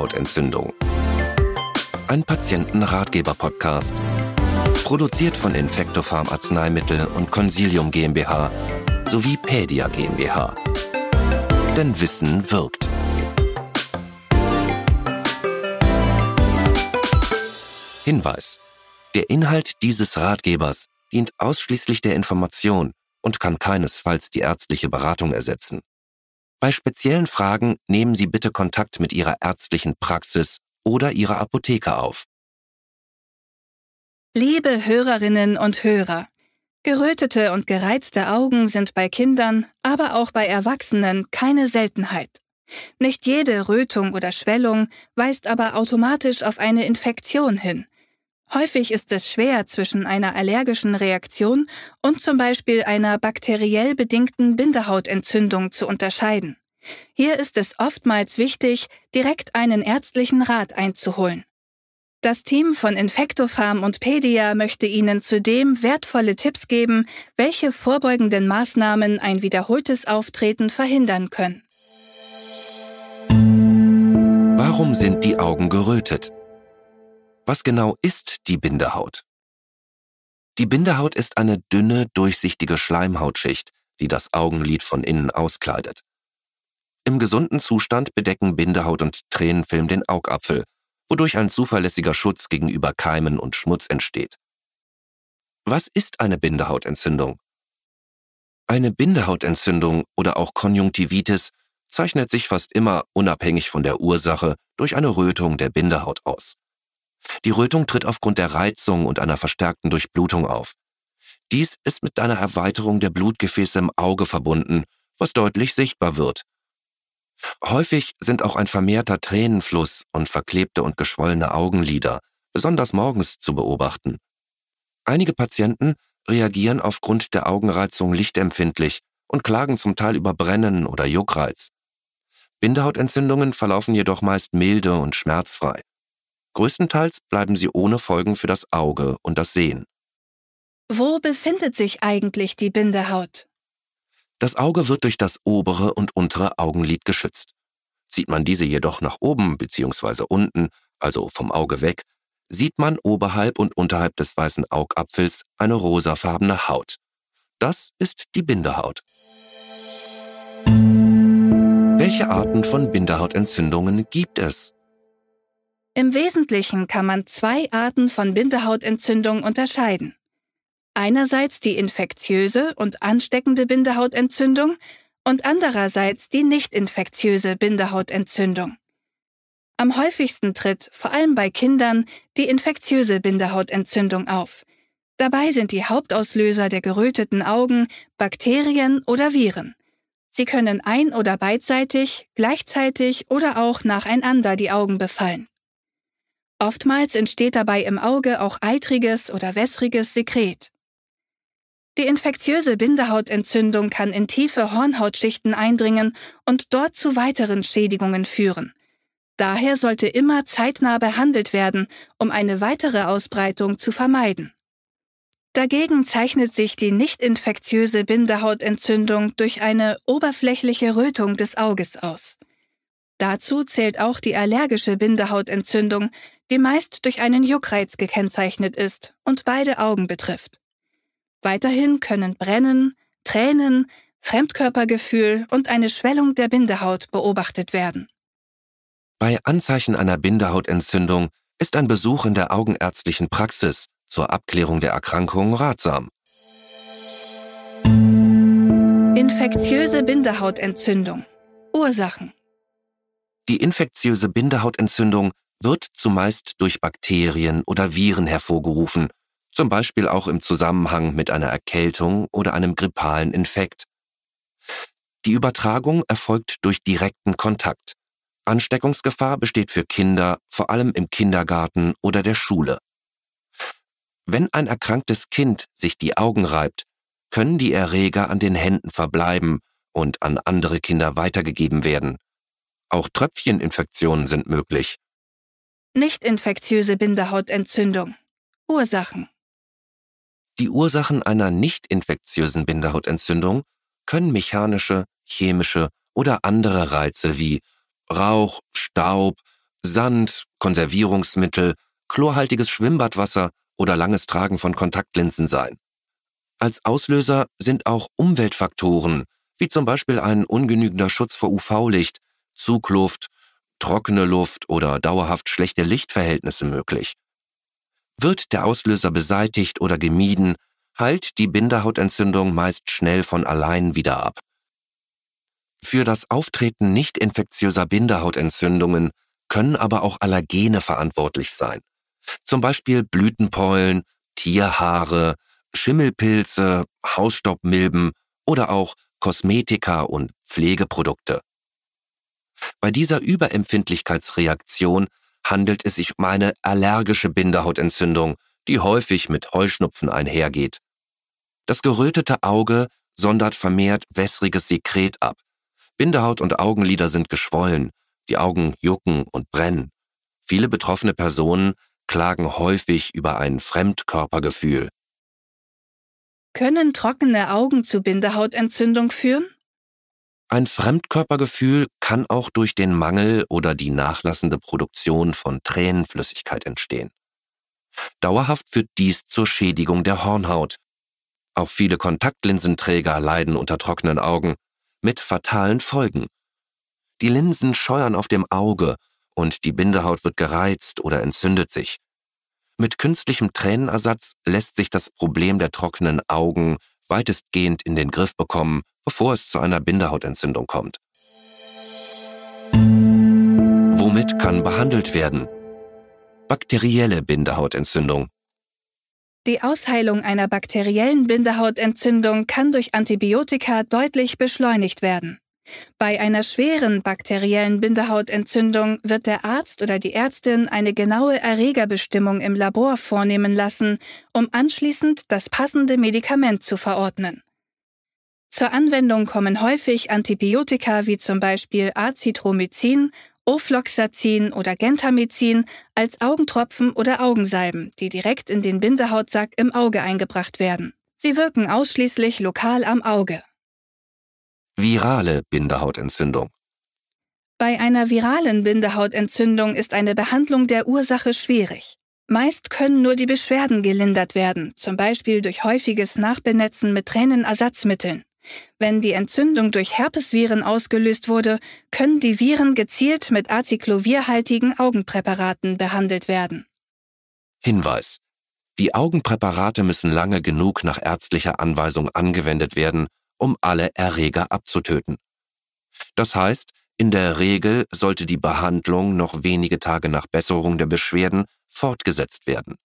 Bindehautentzündung. Ein Patientenratgeber-Podcast. Produziert von Infectopharm Arzneimittel und Consilium GmbH sowie Pedia GmbH. Denn Wissen wirkt. Hinweis. Der Inhalt dieses Ratgebers dient ausschließlich der Information und kann keinesfalls die ärztliche Beratung ersetzen. Bei speziellen Fragen nehmen Sie bitte Kontakt mit Ihrer ärztlichen Praxis oder Ihrer Apotheke auf. Liebe Hörerinnen und Hörer, gerötete und gereizte Augen sind bei Kindern, aber auch bei Erwachsenen keine Seltenheit. Nicht jede Rötung oder Schwellung weist aber automatisch auf eine Infektion hin. Häufig ist es schwer zwischen einer allergischen Reaktion und zum Beispiel einer bakteriell bedingten Bindehautentzündung zu unterscheiden. Hier ist es oftmals wichtig, direkt einen ärztlichen Rat einzuholen. Das Team von Infectopharm und Pedia möchte Ihnen zudem wertvolle Tipps geben, welche vorbeugenden Maßnahmen ein wiederholtes Auftreten verhindern können. Warum sind die Augen gerötet? Was genau ist die Bindehaut? Die Bindehaut ist eine dünne, durchsichtige Schleimhautschicht, die das Augenlid von innen auskleidet. Im gesunden Zustand bedecken Bindehaut und Tränenfilm den Augapfel, wodurch ein zuverlässiger Schutz gegenüber Keimen und Schmutz entsteht. Was ist eine Bindehautentzündung? Eine Bindehautentzündung oder auch Konjunktivitis zeichnet sich fast immer unabhängig von der Ursache durch eine Rötung der Bindehaut aus. Die Rötung tritt aufgrund der Reizung und einer verstärkten Durchblutung auf. Dies ist mit einer Erweiterung der Blutgefäße im Auge verbunden, was deutlich sichtbar wird. Häufig sind auch ein vermehrter Tränenfluss und verklebte und geschwollene Augenlider, besonders morgens, zu beobachten. Einige Patienten reagieren aufgrund der Augenreizung lichtempfindlich und klagen zum Teil über Brennen oder Juckreiz. Bindehautentzündungen verlaufen jedoch meist milde und schmerzfrei. Größtenteils bleiben sie ohne Folgen für das Auge und das Sehen. Wo befindet sich eigentlich die Bindehaut? Das Auge wird durch das obere und untere Augenlid geschützt. Zieht man diese jedoch nach oben bzw. unten, also vom Auge weg, sieht man oberhalb und unterhalb des weißen Augapfels eine rosafarbene Haut. Das ist die Bindehaut. Welche Arten von Bindehautentzündungen gibt es? Im Wesentlichen kann man zwei Arten von Bindehautentzündung unterscheiden. Einerseits die infektiöse und ansteckende Bindehautentzündung und andererseits die nicht infektiöse Bindehautentzündung. Am häufigsten tritt, vor allem bei Kindern, die infektiöse Bindehautentzündung auf. Dabei sind die Hauptauslöser der geröteten Augen Bakterien oder Viren. Sie können ein- oder beidseitig, gleichzeitig oder auch nacheinander die Augen befallen. Oftmals entsteht dabei im Auge auch eitriges oder wässriges Sekret. Die infektiöse Bindehautentzündung kann in tiefe Hornhautschichten eindringen und dort zu weiteren Schädigungen führen. Daher sollte immer zeitnah behandelt werden, um eine weitere Ausbreitung zu vermeiden. Dagegen zeichnet sich die nicht infektiöse Bindehautentzündung durch eine oberflächliche Rötung des Auges aus. Dazu zählt auch die allergische Bindehautentzündung, die meist durch einen Juckreiz gekennzeichnet ist und beide Augen betrifft. Weiterhin können Brennen, Tränen, Fremdkörpergefühl und eine Schwellung der Bindehaut beobachtet werden. Bei Anzeichen einer Bindehautentzündung ist ein Besuch in der augenärztlichen Praxis zur Abklärung der Erkrankung ratsam. Infektiöse Bindehautentzündung. Ursachen. Die infektiöse Bindehautentzündung wird zumeist durch Bakterien oder Viren hervorgerufen, zum Beispiel auch im Zusammenhang mit einer Erkältung oder einem grippalen Infekt. Die Übertragung erfolgt durch direkten Kontakt. Ansteckungsgefahr besteht für Kinder vor allem im Kindergarten oder der Schule. Wenn ein erkranktes Kind sich die Augen reibt, können die Erreger an den Händen verbleiben und an andere Kinder weitergegeben werden. Auch Tröpfcheninfektionen sind möglich. Nicht infektiöse Bindehautentzündung. Ursachen. Die Ursachen einer nicht infektiösen Bindehautentzündung können mechanische, chemische oder andere Reize wie Rauch, Staub, Sand, Konservierungsmittel, chlorhaltiges Schwimmbadwasser oder langes Tragen von Kontaktlinsen sein. Als Auslöser sind auch Umweltfaktoren, wie zum Beispiel ein ungenügender Schutz vor UV-Licht, Zugluft, trockene Luft oder dauerhaft schlechte Lichtverhältnisse möglich. Wird der Auslöser beseitigt oder gemieden, heilt die Bindehautentzündung meist schnell von allein wieder ab. Für das Auftreten nicht infektiöser Bindehautentzündungen können aber auch Allergene verantwortlich sein. Zum Beispiel Blütenpollen, Tierhaare, Schimmelpilze, Hausstaubmilben oder auch Kosmetika und Pflegeprodukte. Bei dieser Überempfindlichkeitsreaktion handelt es sich um eine allergische Bindehautentzündung, die häufig mit Heuschnupfen einhergeht. Das gerötete Auge sondert vermehrt wässriges Sekret ab. Bindehaut und Augenlider sind geschwollen, die Augen jucken und brennen. Viele betroffene Personen klagen häufig über ein Fremdkörpergefühl. Können trockene Augen zu Bindehautentzündung führen? Ein Fremdkörpergefühl kann auch durch den Mangel oder die nachlassende Produktion von Tränenflüssigkeit entstehen. Dauerhaft führt dies zur Schädigung der Hornhaut. Auch viele Kontaktlinsenträger leiden unter trockenen Augen, mit fatalen Folgen. Die Linsen scheuern auf dem Auge und die Bindehaut wird gereizt oder entzündet sich. Mit künstlichem Tränenersatz lässt sich das Problem der trockenen Augen weitestgehend in den Griff bekommen, bevor es zu einer Bindehautentzündung kommt. Womit kann behandelt werden? Bakterielle Bindehautentzündung. Die Ausheilung einer bakteriellen Bindehautentzündung kann durch Antibiotika deutlich beschleunigt werden. Bei einer schweren bakteriellen Bindehautentzündung wird der Arzt oder die Ärztin eine genaue Erregerbestimmung im Labor vornehmen lassen, um anschließend das passende Medikament zu verordnen. Zur Anwendung kommen häufig Antibiotika wie zum Beispiel Azithromycin, Ofloxacin oder Gentamicin als Augentropfen oder Augensalben, die direkt in den Bindehautsack im Auge eingebracht werden. Sie wirken ausschließlich lokal am Auge. Virale Bindehautentzündung. Bei einer viralen Bindehautentzündung ist eine Behandlung der Ursache schwierig. Meist können nur die Beschwerden gelindert werden, zum Beispiel durch häufiges Nachbenetzen mit Tränenersatzmitteln. Wenn die Entzündung durch Herpesviren ausgelöst wurde, können die Viren gezielt mit acyclovirhaltigen Augenpräparaten behandelt werden. Hinweis. Die Augenpräparate müssen lange genug nach ärztlicher Anweisung angewendet werden, um alle Erreger abzutöten. Das heißt, in der Regel sollte die Behandlung noch wenige Tage nach Besserung der Beschwerden fortgesetzt werden.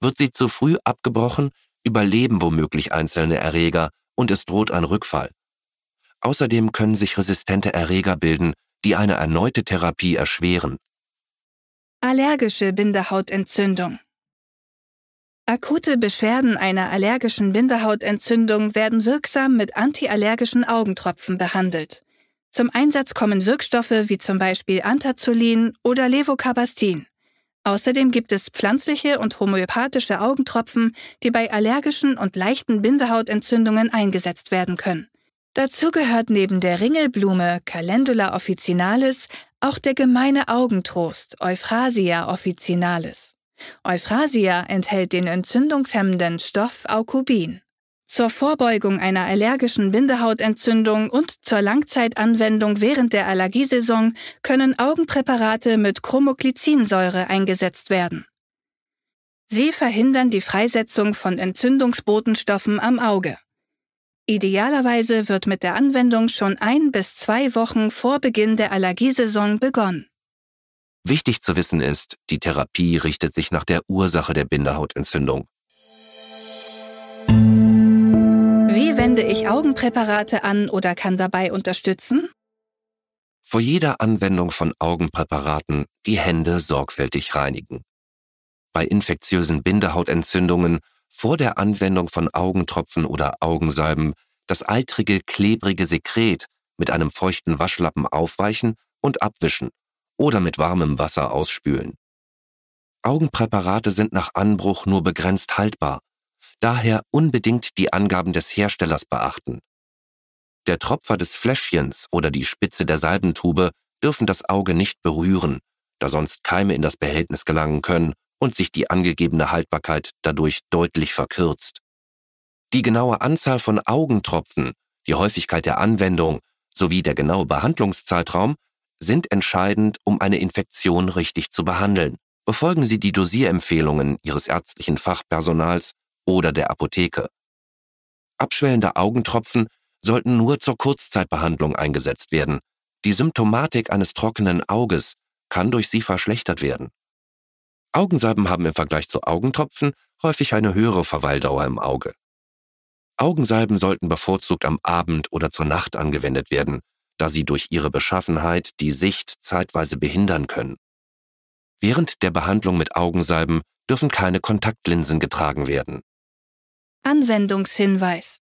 Wird sie zu früh abgebrochen, überleben womöglich einzelne Erreger und es droht ein Rückfall. Außerdem können sich resistente Erreger bilden, die eine erneute Therapie erschweren. Allergische Bindehautentzündung Akute Beschwerden einer allergischen Bindehautentzündung werden wirksam mit antiallergischen Augentropfen behandelt. Zum Einsatz kommen Wirkstoffe wie zum Beispiel Antazolin oder Levocabastin. Außerdem gibt es pflanzliche und homöopathische Augentropfen, die bei allergischen und leichten Bindehautentzündungen eingesetzt werden können. Dazu gehört neben der Ringelblume Calendula officinalis auch der gemeine Augentrost Euphrasia officinalis. Euphrasia enthält den entzündungshemmenden Stoff Aukubin. Zur Vorbeugung einer allergischen Bindehautentzündung und zur Langzeitanwendung während der Allergiesaison können Augenpräparate mit Chromoglycinsäure eingesetzt werden. Sie verhindern die Freisetzung von Entzündungsbotenstoffen am Auge. Idealerweise wird mit der Anwendung schon ein bis zwei Wochen vor Beginn der Allergiesaison begonnen. Wichtig zu wissen ist, die Therapie richtet sich nach der Ursache der Bindehautentzündung. Wende ich Augenpräparate an oder kann dabei unterstützen? Vor jeder Anwendung von Augenpräparaten die Hände sorgfältig reinigen. Bei infektiösen Bindehautentzündungen vor der Anwendung von Augentropfen oder Augensalben das eitrige, klebrige Sekret mit einem feuchten Waschlappen aufweichen und abwischen oder mit warmem Wasser ausspülen. Augenpräparate sind nach Anbruch nur begrenzt haltbar, daher unbedingt die Angaben des Herstellers beachten. Der Tropfer des Fläschchens oder die Spitze der Salbentube dürfen das Auge nicht berühren, da sonst Keime in das Behältnis gelangen können und sich die angegebene Haltbarkeit dadurch deutlich verkürzt. Die genaue Anzahl von Augentropfen, die Häufigkeit der Anwendung sowie der genaue Behandlungszeitraum sind entscheidend, um eine Infektion richtig zu behandeln. Befolgen Sie die Dosierempfehlungen Ihres ärztlichen Fachpersonals oder der Apotheke. Abschwellende Augentropfen sollten nur zur Kurzzeitbehandlung eingesetzt werden. Die Symptomatik eines trockenen Auges kann durch sie verschlechtert werden. Augensalben haben im Vergleich zu Augentropfen häufig eine höhere Verweildauer im Auge. Augensalben sollten bevorzugt am Abend oder zur Nacht angewendet werden, da sie durch ihre Beschaffenheit die Sicht zeitweise behindern können. Während der Behandlung mit Augensalben dürfen keine Kontaktlinsen getragen werden. Anwendungshinweis.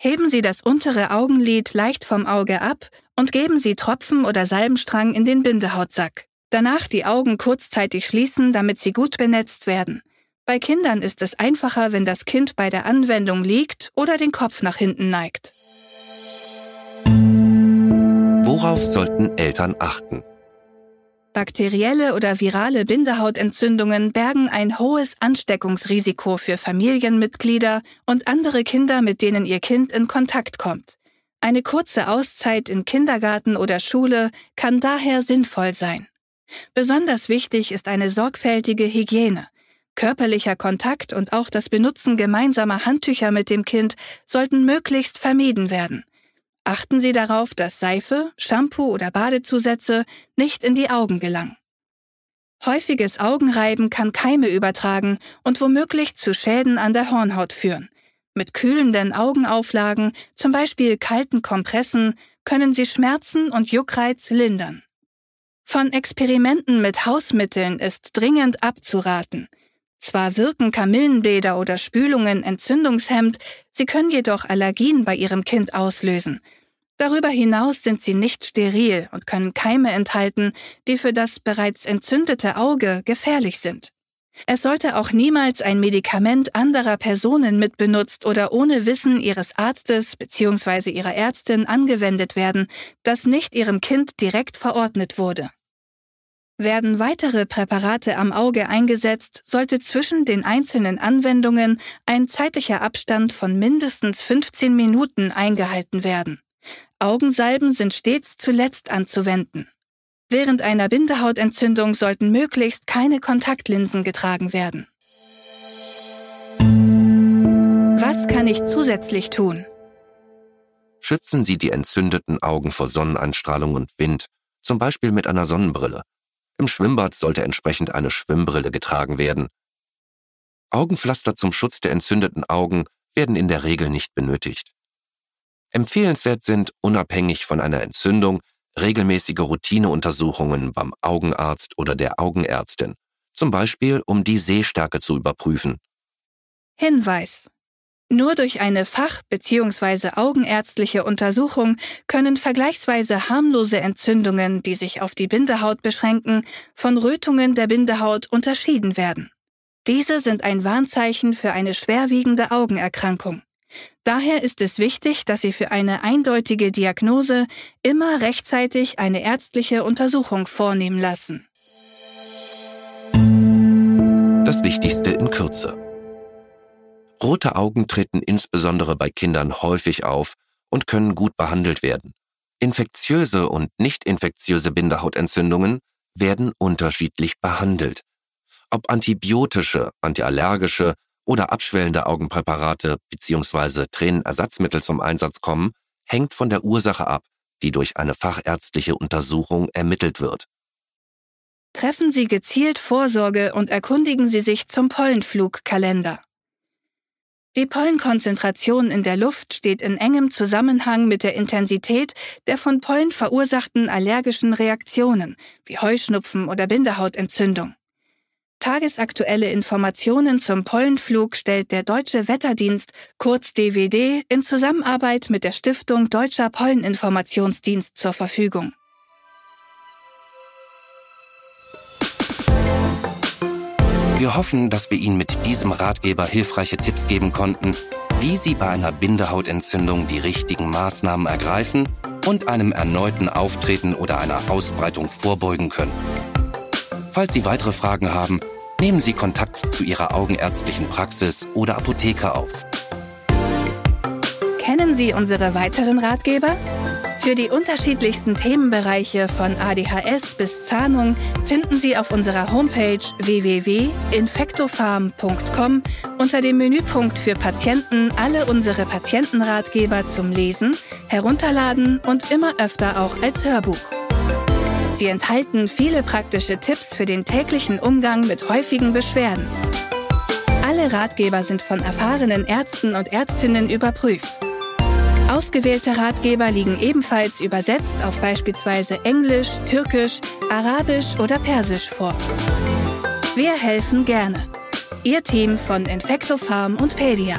Heben Sie das untere Augenlid leicht vom Auge ab und geben Sie Tropfen oder Salbenstrang in den Bindehautsack. Danach die Augen kurzzeitig schließen, damit sie gut benetzt werden. Bei Kindern ist es einfacher, wenn das Kind bei der Anwendung liegt oder den Kopf nach hinten neigt. Worauf sollten Eltern achten? Bakterielle oder virale Bindehautentzündungen bergen ein hohes Ansteckungsrisiko für Familienmitglieder und andere Kinder, mit denen ihr Kind in Kontakt kommt. Eine kurze Auszeit in Kindergarten oder Schule kann daher sinnvoll sein. Besonders wichtig ist eine sorgfältige Hygiene. Körperlicher Kontakt und auch das Benutzen gemeinsamer Handtücher mit dem Kind sollten möglichst vermieden werden. Achten Sie darauf, dass Seife, Shampoo oder Badezusätze nicht in die Augen gelangen. Häufiges Augenreiben kann Keime übertragen und womöglich zu Schäden an der Hornhaut führen. Mit kühlenden Augenauflagen, zum Beispiel kalten Kompressen, können Sie Schmerzen und Juckreiz lindern. Von Experimenten mit Hausmitteln ist dringend abzuraten. Zwar wirken Kamillenbäder oder Spülungen entzündungshemmend, sie können jedoch Allergien bei ihrem Kind auslösen. Darüber hinaus sind sie nicht steril und können Keime enthalten, die für das bereits entzündete Auge gefährlich sind. Es sollte auch niemals ein Medikament anderer Personen mitbenutzt oder ohne Wissen ihres Arztes bzw. ihrer Ärztin angewendet werden, das nicht ihrem Kind direkt verordnet wurde. Werden weitere Präparate am Auge eingesetzt, sollte zwischen den einzelnen Anwendungen ein zeitlicher Abstand von mindestens 15 Minuten eingehalten werden. Augensalben sind stets zuletzt anzuwenden. Während einer Bindehautentzündung sollten möglichst keine Kontaktlinsen getragen werden. Was kann ich zusätzlich tun? Schützen Sie die entzündeten Augen vor Sonneneinstrahlung und Wind, zum Beispiel mit einer Sonnenbrille. Im Schwimmbad sollte entsprechend eine Schwimmbrille getragen werden. Augenpflaster zum Schutz der entzündeten Augen werden in der Regel nicht benötigt. Empfehlenswert sind, unabhängig von einer Entzündung, regelmäßige Routineuntersuchungen beim Augenarzt oder der Augenärztin, zum Beispiel um die Sehstärke zu überprüfen. Hinweis. Nur durch eine fach- bzw. augenärztliche Untersuchung können vergleichsweise harmlose Entzündungen, die sich auf die Bindehaut beschränken, von Rötungen der Bindehaut unterschieden werden. Diese sind ein Warnzeichen für eine schwerwiegende Augenerkrankung. Daher ist es wichtig, dass Sie für eine eindeutige Diagnose immer rechtzeitig eine ärztliche Untersuchung vornehmen lassen. Das Wichtigste in Kürze. Rote Augen treten insbesondere bei Kindern häufig auf und können gut behandelt werden. Infektiöse und nicht infektiöse Bindehautentzündungen werden unterschiedlich behandelt. Ob antibiotische, antiallergische oder abschwellende Augenpräparate bzw. Tränenersatzmittel zum Einsatz kommen, hängt von der Ursache ab, die durch eine fachärztliche Untersuchung ermittelt wird. Treffen Sie gezielt Vorsorge und erkundigen Sie sich zum Pollenflugkalender. Die Pollenkonzentration in der Luft steht in engem Zusammenhang mit der Intensität der von Pollen verursachten allergischen Reaktionen wie Heuschnupfen oder Bindehautentzündung. Tagesaktuelle Informationen zum Pollenflug stellt der Deutsche Wetterdienst, kurz DWD, in Zusammenarbeit mit der Stiftung Deutscher Polleninformationsdienst zur Verfügung. Wir hoffen, dass wir Ihnen mit diesem Ratgeber hilfreiche Tipps geben konnten, wie Sie bei einer Bindehautentzündung die richtigen Maßnahmen ergreifen und einem erneuten Auftreten oder einer Ausbreitung vorbeugen können. Falls Sie weitere Fragen haben, nehmen Sie Kontakt zu Ihrer augenärztlichen Praxis oder Apotheker auf. Kennen Sie unsere weiteren Ratgeber? Für die unterschiedlichsten Themenbereiche von ADHS bis Zahnung finden Sie auf unserer Homepage www.infectofarm.com unter dem Menüpunkt für Patienten alle unsere Patientenratgeber zum Lesen, Herunterladen und immer öfter auch als Hörbuch. Sie enthalten viele praktische Tipps für den täglichen Umgang mit häufigen Beschwerden. Alle Ratgeber sind von erfahrenen Ärzten und Ärztinnen überprüft. Ausgewählte Ratgeber liegen ebenfalls übersetzt auf beispielsweise Englisch, Türkisch, Arabisch oder Persisch vor. Wir helfen gerne. Ihr Team von Infectofarm und Pedia.